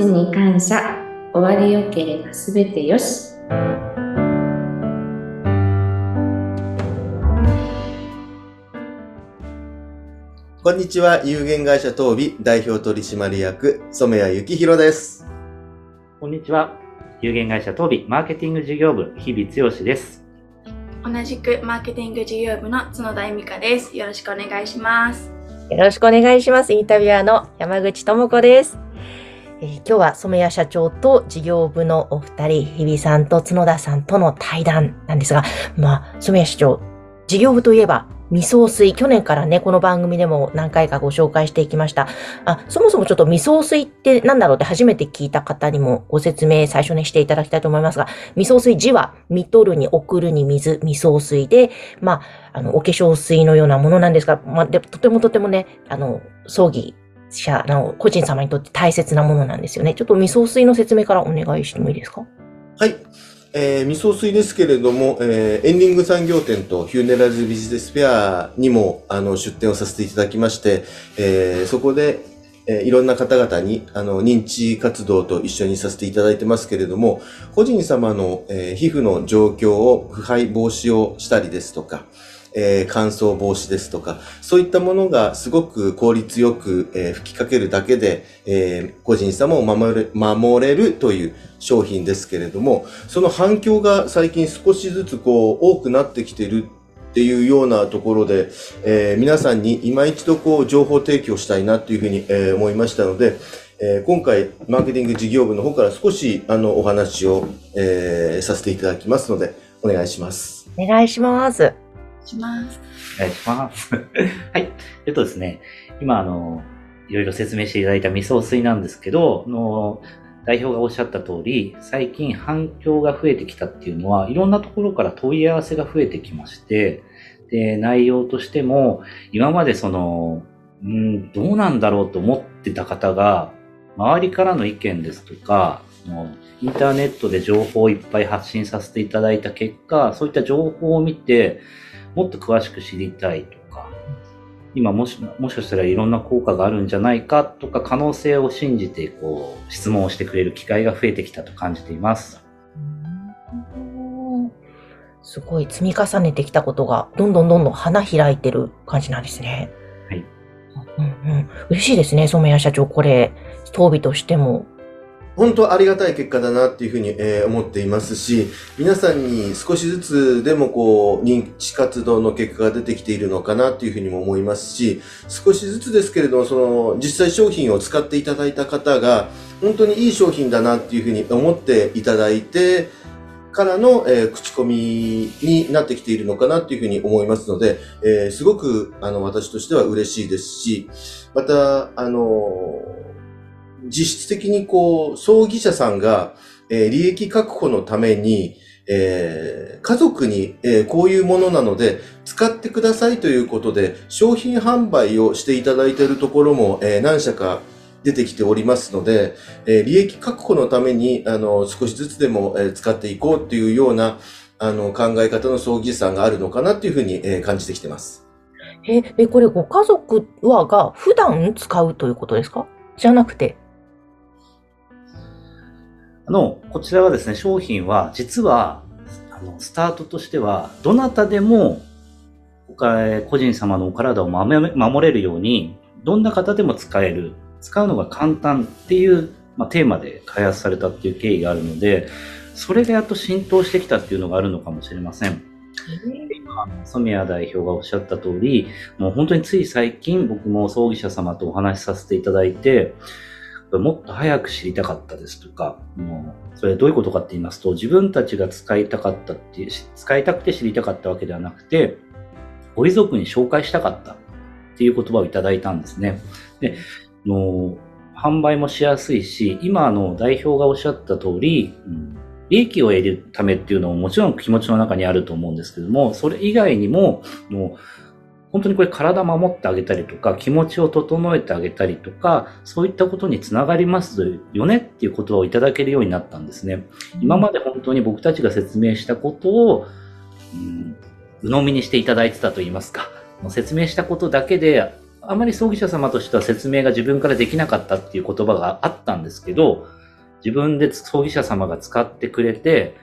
ちに感謝終わりよければすべてよしこんにちは、有限会社東美代表取締役、染谷幸宏です。こんにちは。有限会社東美マーケティング事業部、日々剛です。同じくマーケティング事業部の角田恵美香です。よろしくお願いします。よろしくお願いします。インタビュアーの山口智子です。えー今日は染谷社長と事業部のお二人、日比さんと角田さんとの対談なんですが、まあ、染谷社長、事業部といえば、味噌水、去年からね、この番組でも何回かご紹介していきました。あ、そもそもちょっと味噌水って何だろうって初めて聞いた方にもご説明最初にしていただきたいと思いますが、味噌水字は、見取るに送るに水、味噌水で、まあ、あの、お化粧水のようなものなんですが、まあ、で、とてもとてもね、あの、葬儀者の個人様にとって大切なものなんですよね。ちょっと味噌水の説明からお願いしてもいいですか？はい。えー、味噌水ですけれども、えー、エンディング産業展とヒューネラルズビジネスフェアにも、あの、出展をさせていただきまして、えー、そこで、えーいろんな方々に、あの、認知活動と一緒にさせていただいてますけれども、個人様の、えー皮膚の状況を腐敗防止をしたりですとか、えー乾燥防止ですとか、そういったものがすごく効率よく、えー吹きかけるだけで、えー個人様を守れ守れるという商品ですけれども、その反響が最近少しずつこう多くなってきてるっていうようなところで、え皆さんに今一度こう情報提供したいなというふうに、え思いましたので、え今回マーケティング事業部の方から少しあのお話を、えさせていただきますので、お願いします。お願いします。します。お願いします。はい。えっとですね、今、あの、いろいろ説明していただいた味噌水なんですけど、の、代表がおっしゃった通り、最近反響が増えてきたっていうのは、いろんなところから問い合わせが増えてきまして、で、内容としても、今までその、うん、どうなんだろうと思ってた方が、周りからの意見ですとか、インターネットで情報をいっぱい発信させていただいた結果、そういった情報を見て、もっと詳しく知りたいとか、今もし、もしかしたらいろんな効果があるんじゃないかとか、可能性を信じて、こう、質問をしてくれる機会が増えてきたと感じています。すごい積み重ねてきたことが、どんどんどんどん花開いてる感じなんですね。はい。うんうん。嬉しいですね、染谷社長。これ、当備としても。本当ありがたい結果だなっていうふうに、えー思っていますし、皆さんに少しずつでもこう、認知活動の結果が出てきているのかなっていうふうにも思いますし、少しずつですけれども、その、実際商品を使っていただいた方が、本当にいい商品だなっていうふうに思っていただいて、からの、えー口コミになってきているのかなっていうふうに思いますので、えーすごく、あの、私としては嬉しいですし、また、あの実質的にこう、葬儀者さんが、えー利益確保のために、えー家族に、えーこういうものなので、使ってくださいということで、商品販売をしていただいているところも、えー何社か出てきておりますので、え利益確保のために、あの、少しずつでも、え使っていこうっていうような、あの、考え方の葬儀師さんがあるのかなっていうふうに、え感じてきてます。え、え、これご家族はが普段使うということですか？じゃなくて。あの、こちらはですね、商品は、実は、あの、スタートとしては、どなたでも、おかえ個人様のお体を守れるように、どんな方でも使える、使うのが簡単っていう、まあ、テーマで開発されたっていう経緯があるので、それがやっと浸透してきたっていうのがあるのかもしれません。今、染谷代表がおっしゃった通り、もう本当につい最近僕も葬儀者様とお話しさせていただいて、もっと早く知りたかったですとか、もうそれどういうことかって言いますと、自分たちが使いたかったっていう、使いたくて知りたかったわけではなくて、ご遺族に紹介したかったっていう言葉をいただいたんですね。で、の販売もしやすいし、今の代表がおっしゃった通り、うん利益を得るためっていうのももちろん気持ちの中にあると思うんですけども、それ以外にも、もう本当にこれ体守ってあげたりとか、気持ちを整えてあげたりとか、そういったことにつながりますよねっていう言葉をいただけるようになったんですね。今まで本当に僕たちが説明したことを、うん、鵜呑みにしていただいてたと言いますか、説明したことだけであまり葬儀社様としては説明が自分からできなかったっていう言葉があったんですけど、自分で葬儀社様が使ってくれて、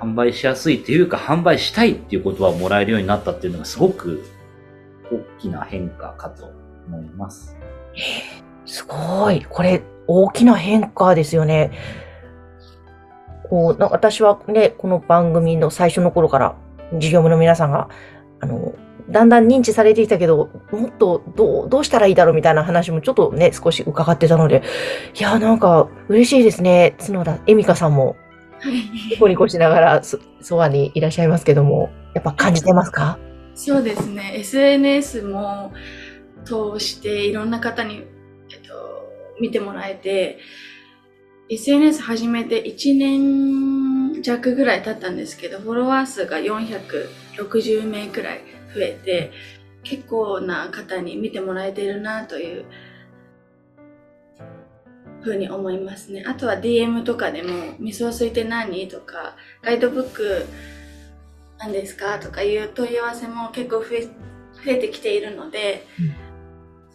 販売しやすいっていうか、販売したいっていう言葉をもらえるようになったっていうのがすごく大きな変化かと思います。すごい。これ、大きな変化ですよね。こう、な私はね、この番組の最初の頃から、事業部の皆さんが、あの、だんだん認知されてきたけど、もっとどう、どうしたらいいだろうみたいな話もちょっとね、少し伺ってたので、いや、なんか嬉しいですね。角田恵美香さんも、はい。ニコニコしながらそ、そばにいらっしゃいますけども、やっぱ感じてますか？そうですね。SNS も通していろんな方に、えっと、見てもらえて、SNS 始めて1年弱ぐらい経ったんですけど、フォロワー数が460名くらい増えて、結構な方に見てもらえてるなというふうに思いますね。あとは DM とかでも、味噌水って何？とか、ガイドブック何ですか？とかいう問い合わせも結構増え増えてきているので、うん。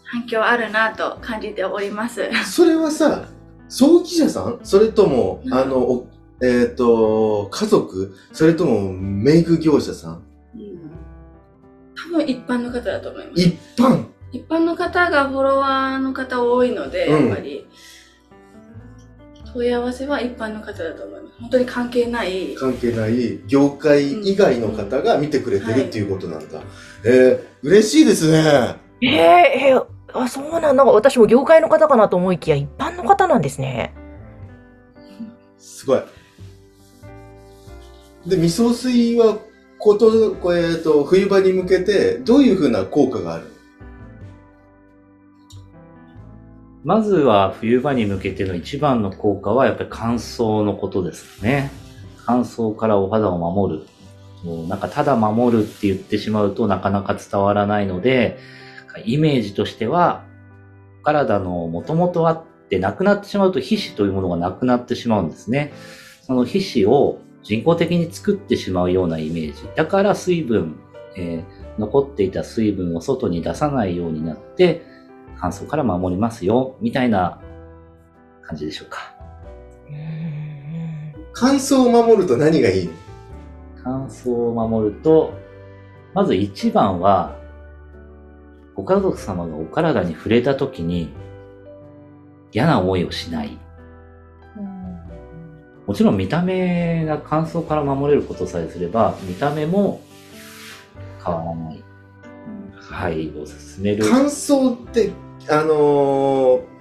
反響あるなと感じております。それはさ、葬儀社さん？それとも、うん。あの、おえっ、と、家族？それともメイク業者さん。多分一般の方だと思います。一般。一般の方がフォロワーの方多いので、うん。やっぱり問い合わせは一般の方だと思います。本当に関係ない。関係ない業界以外の方が見てくれてるっていうことなんだ。えー、嬉しいですね。えええーあ、そうなんだ。なんか私も業界の方かなと思いきや、一般の方なんですね。すごい。で、味噌水は、こと、これ、えっと、冬場に向けて、どういうふうな効果があるまずは冬場に向けての一番の効果はやっぱり乾燥のことですね。乾燥からお肌を守る。もうなんかただ守るって言ってしまうとなかなか伝わらないので、イメージとしては、体の元々あってなくなってしまうと皮脂というものがなくなってしまうんですね。その皮脂を人工的に作ってしまうようなイメージ。だから水分、えー残っていた水分を外に出さないようになって、乾燥から守りますよ、みたいな感じでしょうか。乾燥を守ると何がいい？の乾燥を守ると、まず一番は、ご家族様がお体に触れた時に嫌な思いをしない。もちろん見た目が乾燥から守れることさえすれば、見た目も変わらない。はい、おすすめる。乾燥って、あのー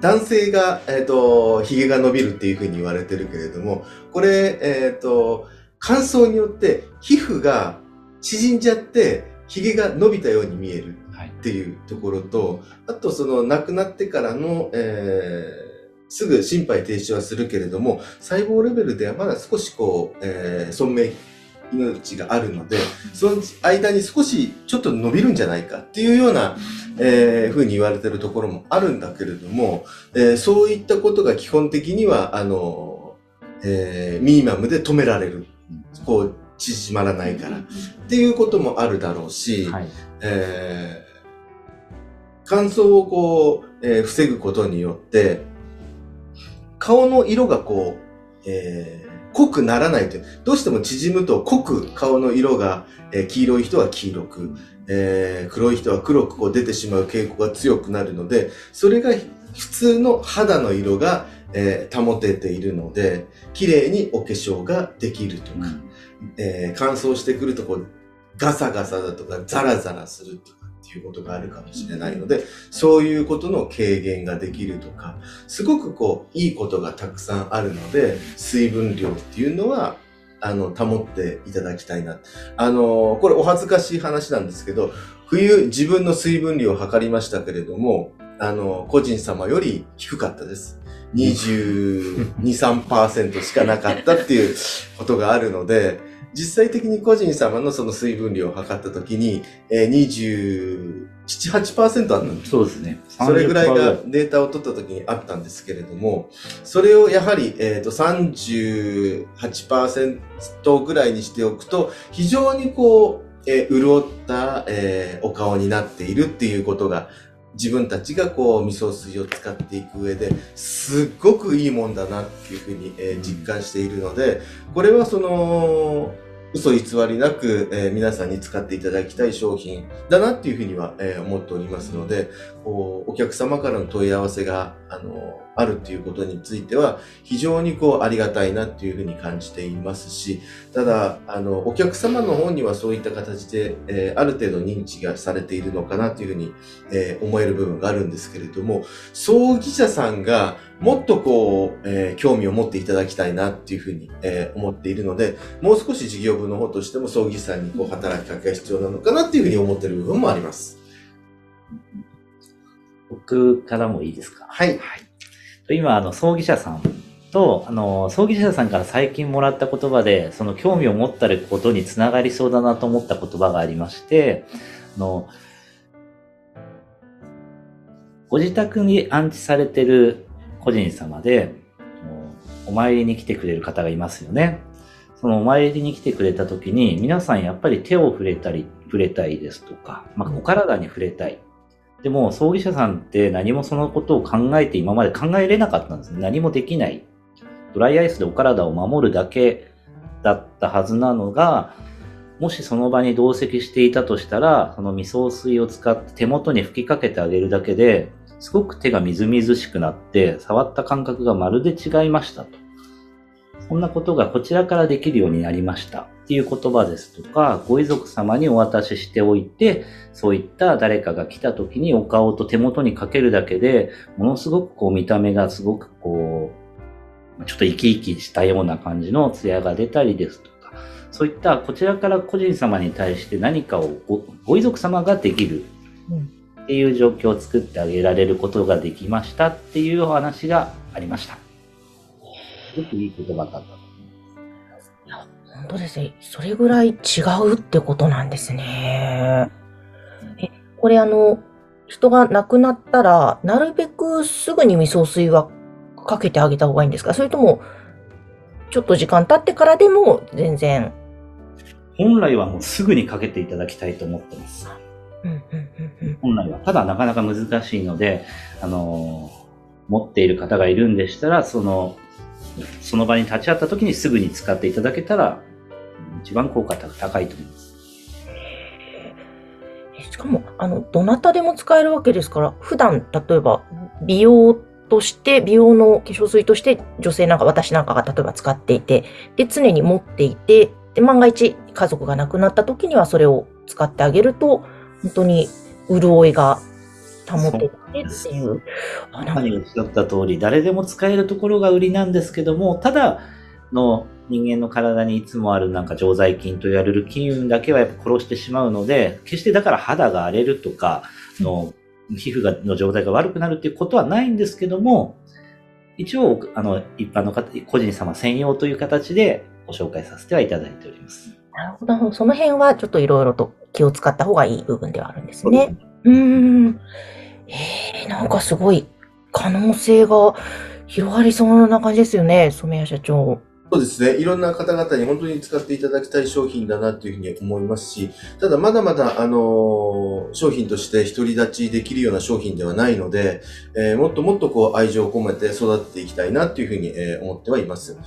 男性が、えっ、と、髭が伸びるっていうふうに言われてるけれども、これ、えっ、と、乾燥によって皮膚が縮んじゃって、髭が伸びたように見えるはい。っていうところと、あとその亡くなってからの、えーすぐ心肺停止はするけれども、細胞レベルではまだ少しこう、えー存命命があるので、その間に少しちょっと伸びるんじゃないかっていうような、えーふうに言われてるところもあるんだけれども、えーそういったことが基本的には、あの、えーミニマムで止められる。こう、縮まらないから。っていうこともあるだろうし、はい。えー乾燥をこう、えー防ぐことによって、顔の色がこう、えー濃くならないという。どうしても縮むと濃く顔の色が、えー黄色い人は黄色く、えー黒い人は黒くこう出てしまう傾向が強くなるので、それが普通の肌の色が、えー保てているので、綺麗にお化粧ができるとか、えー乾燥してくるとこうガサガサだとかザラザラするとかっていうことがあるかもしれないので、そういうことの軽減ができるとか、すごくこういいことがたくさんあるので、水分量っていうのは、あの、保っていただきたいな。あの、これお恥ずかしい話なんですけど、冬自分の水分量を測りましたけれども、あの、個人様より低かったです。22、3%しかなかったっていうことがあるので、実際的に個人様のその水分量を測ったときに、えー、27、8%あったんです。そうですね。それぐらいが30%データを取った時にあったんですけれども、それをやはり、えっ、と、38%ぐらいにしておくと、非常にこう、えー潤った、えーお顔になっているっていうことが、自分たちがこう、味噌水を使っていく上で、すっごくいいもんだなっていうふうに、えー実感しているので、これはその、嘘偽りなく、えー皆さんに使っていただきたい商品だなっていうふうには、えー思っておりますので、こうお客様からの問い合わせが、あの、あるっていうことについては、非常にこう、ありがたいなっていうふうに感じていますし、ただ、あの、お客様の方にはそういった形で、えーある程度認知がされているのかなというふうに、えー思える部分があるんですけれども、葬儀社さんがもっとこう、えー興味を持っていただきたいなっていうふうに、えー思っているので、もう少し事業部の方としても葬儀師さんにこう働きかけが必要なのかなっていうふうに思っている部分もあります。僕からもいいですか？はい。今、あの、葬儀社さんと、あの、葬儀社さんから最近もらった言葉で、その興味を持ったことにつながりそうだなと思った言葉がありまして、あの、ご自宅に安置されてる個人様で、お参りに来てくれる方がいますよね。そのお参りに来てくれた時に、皆さんやっぱり手を触れたり、触れたいですとか、まあ、お体に触れたい。でも、葬儀社さんって何もそのことを考えて今まで考えれなかったんですね。何もできない。ドライアイスでお体を守るだけだったはずなのが、もしその場に同席していたとしたら、その味噌水を使って手元に吹きかけてあげるだけで、すごく手がみずみずしくなって、触った感覚がまるで違いましたと。そんなことがこちらからできるようになりました。っていう言葉ですとか、ご遺族様にお渡ししておいて、そういった誰かが来た時にお顔と手元にかけるだけで、ものすごくこう見た目がすごくこう、ちょっと生き生きしたような感じの艶が出たりですとか、そういったこちらから個人様に対して何かをごご遺族様ができる。っていう状況を作ってあげられることができましたっていうお話がありました。すごくいい言葉だったと思います。本当ですね。それぐらい違うってことなんですね。え、これあの、人が亡くなったら、なるべくすぐに味噌水はかけてあげた方がいいんですか？それとも、ちょっと時間経ってからでも全然。本来はもうすぐにかけていただきたいと思ってます。本来は。ただなかなか難しいので、あのー持っている方がいるんでしたら、その、その場に立ち会った時にすぐに使っていただけたら、一番効果が高いと思います。しかも、あの、どなたでも使えるわけですから、普段、例えば、美容として、美容の化粧水として、女性なんか、私なんかが例えば使っていて、で、常に持っていて、で、万が一、家族が亡くなった時には、それを使ってあげると、本当に、潤いが保ててっていう。あなんか何おっしゃった通り、誰でも使えるところが売りなんですけども、ただの人間の体にいつもあるなんか常在菌と言われる菌群だけはやっぱ殺してしまうので、決してだから肌が荒れるとか、の皮膚がの状態が悪くなるっていうことはないんですけども、一応、あの、一般の方、個人様専用という形でご紹介させてはいただいております。なるほど。その辺はちょっといろいろと気を使った方がいい部分ではあるんですね。うーん。えー、なんかすごい可能性が広がりそうな感じですよね、染谷社長。そうですね。いろんな方々に本当に使っていただきたい商品だなというふうに思いますし、ただまだまだ、あのー商品として独り立ちできるような商品ではないので、えーもっともっとこう愛情を込めて育てていきたいなというふうに、えー思ってはいます。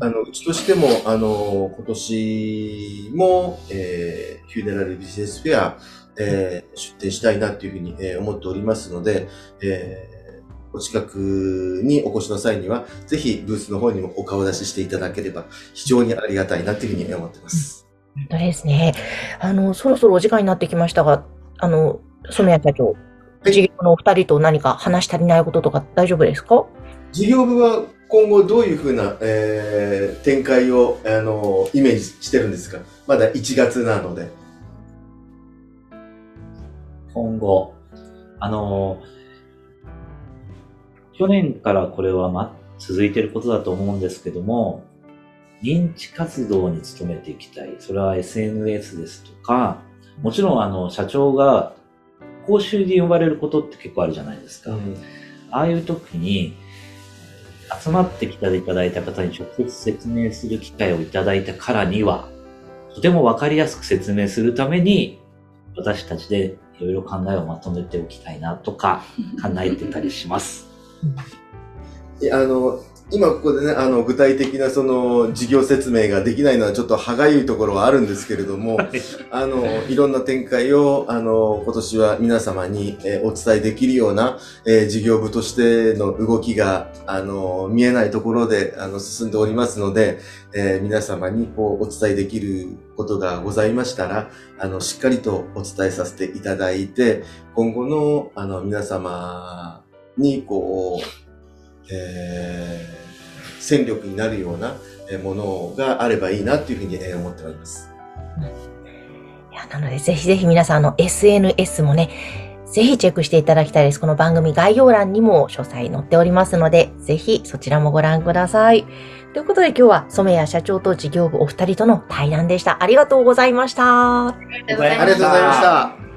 あの、うちとしても、あのー今年も、えーフューネラルビジネスフェア、えー出展したいなというふうに、えー思っておりますので、えーお近くにお越しの際には、ぜひブースの方にもお顔出ししていただければ非常にありがたいなというふうに思ってます。本当ですね。あの、そろそろお時間になってきましたが、あの、染谷社長、い事業のお二人と何か話し足りないこととか大丈夫ですか？事業部は今後どういうふうな、えー展開を、あのイメージしてるんですか？まだ1月なので。今後、あの、去年からこれはま、続いていることだと思うんですけども、認知活動に努めていきたい。それは SNS ですとか、もちろんあの、社長が講習で呼ばれることって結構あるじゃないですか。ああいう時に、集まってきていただいた方に直接説明する機会をいただいたからには、とてもわかりやすく説明するために、私たちでいろいろ考えをまとめておきたいなとか考えてたりします。あの、今ここでね、あの、具体的なその事業説明ができないのはちょっと歯がゆいところはあるんですけれども、あの、いろんな展開を、あの、今年は皆様に、えーお伝えできるような、えー事業部としての動きが、あの、見えないところで、あの、進んでおりますので、えー皆様にこう、お伝えできることがございましたら、あの、しっかりとお伝えさせていただいて、今後の、あの、皆様に、こう、えー戦力になるようなえーものがあればいいなっていうふうにえー思っております。いや、なので、ぜひぜひ皆さん、あの、SNS もね、ぜひチェックしていただきたいです。この番組概要欄にも詳細載っておりますので、ぜひそちらもご覧ください。ということで今日は染谷社長と事業部お二人との対談でした。ありがとうございました。ありがとうございました。